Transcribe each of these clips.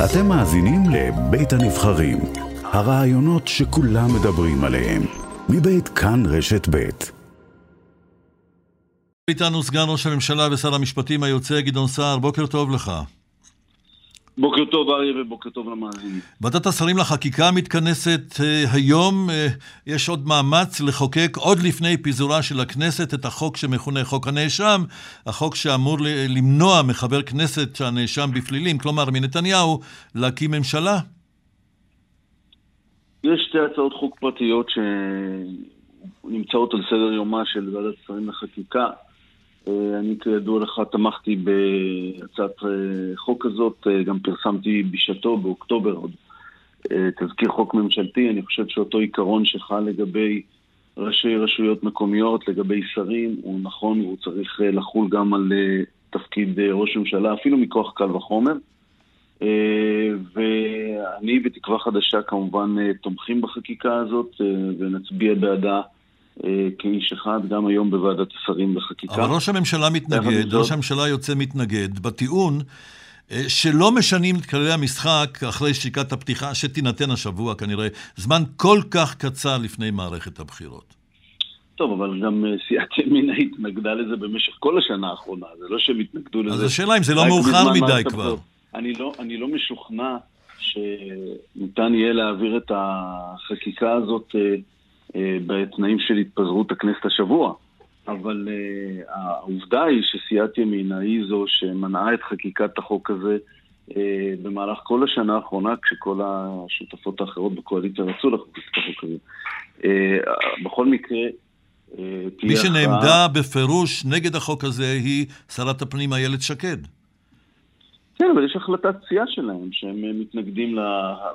אתם מאזינים לבית הנבחרים, הרעיונות שכולם מדברים עליהם, מבית כאן רשת בית. איתנו סגן ראש הממשלה ושר המשפטים היוצא גדעון סער, בוקר טוב לך. בוקר טוב אריה ובוקר טוב למאזינים. ועדת השרים לחקיקה מתכנסת uh, היום, uh, יש עוד מאמץ לחוקק עוד לפני פיזורה של הכנסת את החוק שמכונה חוק הנאשם, החוק שאמור למנוע מחבר כנסת שהנאשם בפלילים, כלומר מנתניהו, להקים ממשלה. יש שתי הצעות חוק פרטיות שנמצאות על סדר יומה של ועדת השרים לחקיקה. אה, אני כידוע לך תמכתי בהצעת אה, חוק הזאת, אה, גם פרסמתי בשעתו, באוקטובר עוד, תזכיר חוק ממשלתי. אני חושב שאותו עיקרון שחל לגבי ראשי רשויות מקומיות, לגבי שרים, הוא נכון והוא צריך לחול גם על תפקיד ראש ממשלה, אפילו מכוח קל וחומר. ואני בתקווה חדשה כמובן תומכים בחקיקה הזאת ונצביע בעדה אה, כאיש אחד, גם היום בוועדת השרים לחקיקה. אבל ראש הממשלה מתנגד, ראש הממשלה יוצא מתנגד, בטיעון אה, שלא משנים את כללי המשחק אחרי שתיקת הפתיחה שתינתן השבוע כנראה, זמן כל כך קצר לפני מערכת הבחירות. טוב, אבל גם אה, סיעת ימינה התנגדה לזה במשך כל השנה האחרונה, זה לא שהם התנגדו לזה. אז השאלה אם זה לא מאוחר מדי כבר. אני לא, אני לא משוכנע שניתן יהיה להעביר את החקיקה הזאת אה, בתנאים של התפזרות הכנסת השבוע. אבל uh, העובדה היא שסיעת ימינה היא זו שמנעה את חקיקת החוק הזה uh, במהלך כל השנה האחרונה, כשכל השותפות האחרות בקואליציה רצו לחוקק את החוק הזה. Uh, בכל מקרה, uh, מי שנעמדה בפירוש נגד החוק הזה היא שרת הפנים איילת שקד. כן, אבל יש החלטת סיעה שלהם שהם אה, מתנגדים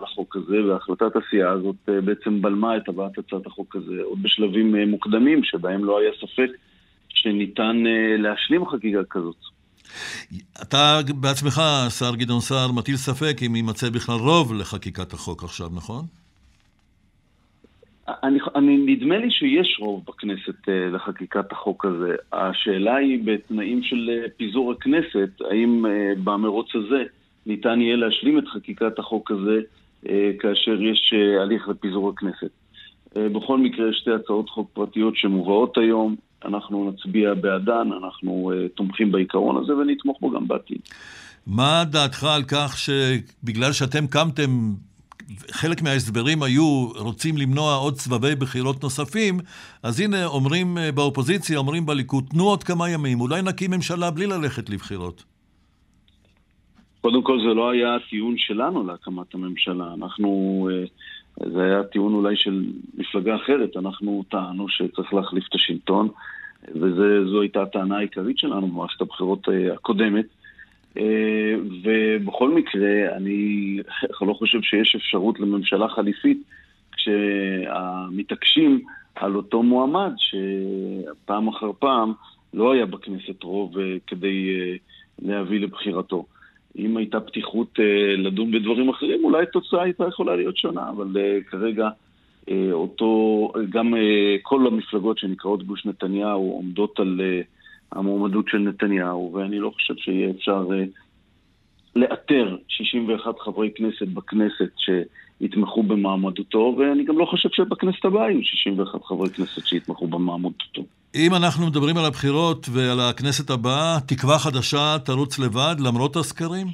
לחוק הזה, והחלטת הסיעה הזאת אה, בעצם בלמה את הבאת הצעת החוק הזה עוד בשלבים אה, מוקדמים, שבהם לא היה ספק שניתן להשלים חקיקה כזאת. אתה בעצמך, השר גדעון סער, מטיל ספק אם יימצא בכלל רוב לחקיקת החוק עכשיו, נכון? אני, אני, נדמה לי שיש רוב בכנסת uh, לחקיקת החוק הזה. השאלה היא בתנאים של uh, פיזור הכנסת, האם uh, במרוץ הזה ניתן יהיה להשלים את חקיקת החוק הזה כאשר יש הליך לפיזור הכנסת. בכל מקרה, שתי הצעות חוק פרטיות שמובאות היום, אנחנו נצביע בעדן, אנחנו תומכים בעיקרון הזה ונתמוך בו גם בעתיד. מה דעתך על כך שבגלל שאתם קמתם חלק מההסברים היו רוצים למנוע עוד סבבי בחירות נוספים, אז הנה אומרים אה, באופוזיציה, אומרים בליכוד, תנו עוד כמה ימים, אולי נקים ממשלה בלי ללכת לבחירות. קודם כל זה לא היה הטיעון שלנו להקמת הממשלה, אנחנו, אה, זה היה טיעון אולי של מפלגה אחרת, אנחנו טענו שצריך להחליף את השלטון, וזו הייתה הטענה העיקרית שלנו במערכת הבחירות אה, הקודמת. אה, ובכל מקרה, אני לא חושב שיש אפשרות לממשלה חליפית כשמתעקשים על אותו מועמד שפעם אחר פעם לא היה בכנסת רוב אה, כדי אה, להביא לבחירתו. אם הייתה פתיחות לדון בדברים אחרים, אולי התוצאה הייתה יכולה להיות שונה, אבל כרגע אותו, גם כל המפלגות שנקראות גוש נתניהו עומדות על המועמדות של נתניהו, ואני לא חושב שיהיה אפשר uh, לאתר 61 חברי כנסת בכנסת שיתמכו במעמדותו, ואני גם לא חושב שבכנסת הבאה יהיו 61 חברי כנסת שיתמכו במעמדותו. אם אנחנו מדברים על הבחירות ועל הכנסת הבאה, תקווה חדשה תרוץ לבד למרות הסקרים?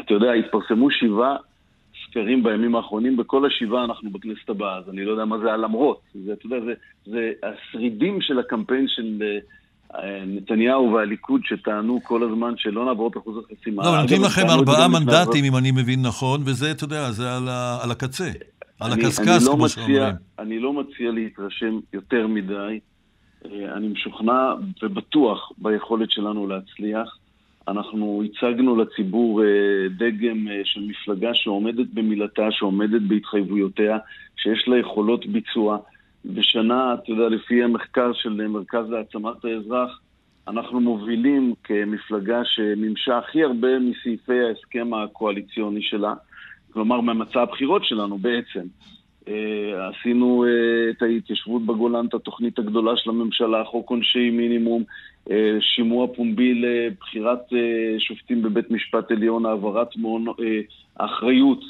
אתה יודע, התפרסמו שבעה סקרים בימים האחרונים, בכל השבעה אנחנו בכנסת הבאה, אז אני לא יודע מה זה הלמרות. זה, אתה יודע, זה, זה השרידים של הקמפיין של אה, נתניהו והליכוד שטענו כל הזמן שלא נעבור את אחוז החסימה. לא, נותנים לכם ארבעה מנדטים, אם אני מבין נכון, וזה, אתה יודע, זה על, ה, על הקצה, על הקשקש, לא כמו שאומרים. אני לא מציע להתרשם יותר מדי. אה, אני משוכנע ובטוח ביכולת שלנו להצליח. אנחנו הצגנו לציבור אה, דגם אה, של מפלגה שעומדת במילתה, שעומדת בהתחייבויותיה, שיש לה יכולות ביצוע. בשנה, אתה יודע, לפי המחקר של מרכז להעצמת האזרח, אנחנו מובילים כמפלגה שמימשה הכי הרבה מסעיפי ההסכם הקואליציוני שלה, כלומר ממצע הבחירות שלנו בעצם. אה, עשינו אה, את ההתיישבות בגולן, את התוכנית הגדולה של הממשלה, חוק עונשי מינימום, אה, שימוע פומבי לבחירת שופטים בבית משפט עליון, העברת האחריות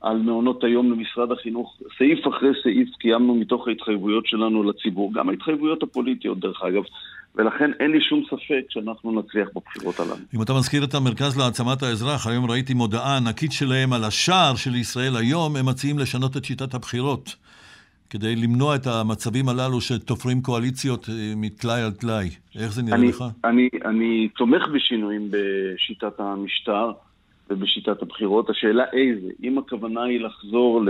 על מעונות היום למשרד החינוך. סעיף אחרי סעיף קיימנו מתוך ההתחייבויות שלנו לציבור, גם ההתחייבויות הפוליטיות דרך אגב. ולכן אין לי שום ספק שאנחנו נצליח בבחירות הללו. אם אתה מזכיר את המרכז להעצמת האזרח, היום ראיתי מודעה ענקית שלהם על השער של ישראל היום, הם מציעים לשנות את שיטת הבחירות, כדי למנוע את המצבים הללו שתופרים קואליציות אה, מטלאי על טלאי. איך זה נראה אני, לך? אני, אני תומך בשינויים בשיטת המשטר ובשיטת הבחירות. השאלה איזה. אם הכוונה היא לחזור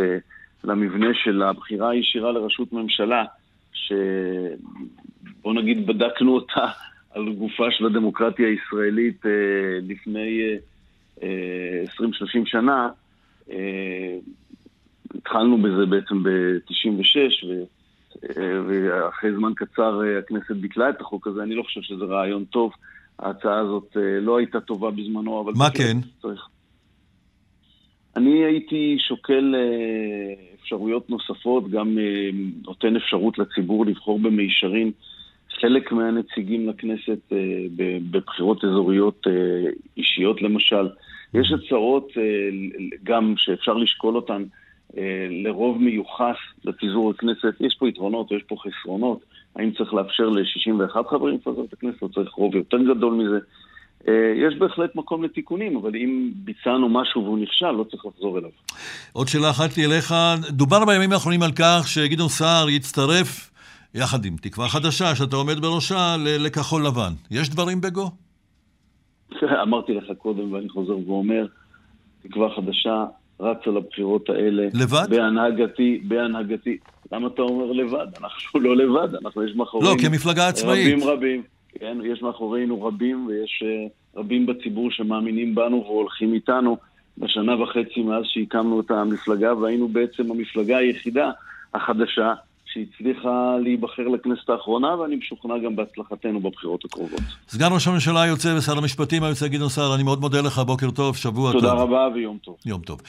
למבנה של הבחירה הישירה לראשות ממשלה, ש... בוא נגיד, בדקנו אותה על גופה של הדמוקרטיה הישראלית אה, לפני אה, 20-30 שנה. אה, התחלנו בזה בעצם ב-96, ו... אה, ואחרי זמן קצר אה, הכנסת ביטלה את החוק הזה. אני לא חושב שזה רעיון טוב. ההצעה הזאת אה, לא הייתה טובה בזמנו, אבל... מה כן? צריך. אני הייתי שוקל אפשרויות נוספות, גם נותן אפשרות לציבור לבחור במישרין חלק מהנציגים לכנסת אה, בבחירות אזוריות אה, אישיות למשל. יש הצעות אה, גם שאפשר לשקול אותן לרוב מיוחס לפיזור הכנסת. יש פה יתרונות, יש פה חסרונות. האם צריך לאפשר ל-61 חברים לפזר את הכנסת, או צריך רוב יותר גדול מזה? יש בהחלט מקום לתיקונים, אבל אם ביצענו משהו והוא נכשל, לא צריך לחזור אליו. עוד שאלה אחת לי אליך. דובר בימים האחרונים על כך שגדעון סער יצטרף יחד עם תקווה חדשה, שאתה עומד בראשה, לכחול לבן. יש דברים בגו? אמרתי לך קודם, ואני חוזר ואומר, תקווה חדשה רצה לבחירות האלה. לבד? בהנהגתי, בהנהגתי. למה אתה אומר לבד? אנחנו לא לבד, אנחנו יש מאחורינו... לא, כמפלגה עצמאית. רבים רבים. כן, יש מאחורינו רבים, ויש uh, רבים בציבור שמאמינים בנו והולכים איתנו. בשנה וחצי מאז שהקמנו את המפלגה, והיינו בעצם המפלגה היחידה החדשה שהצליחה להיבחר לכנסת האחרונה, ואני משוכנע גם בהצלחתנו בבחירות הקרובות. סגן ראש הממשלה היוצא ושר המשפטים היוצא גדעון סער, אני מאוד מודה לך, בוקר טוב, שבוע תודה טוב. תודה רבה ויום טוב. יום טוב.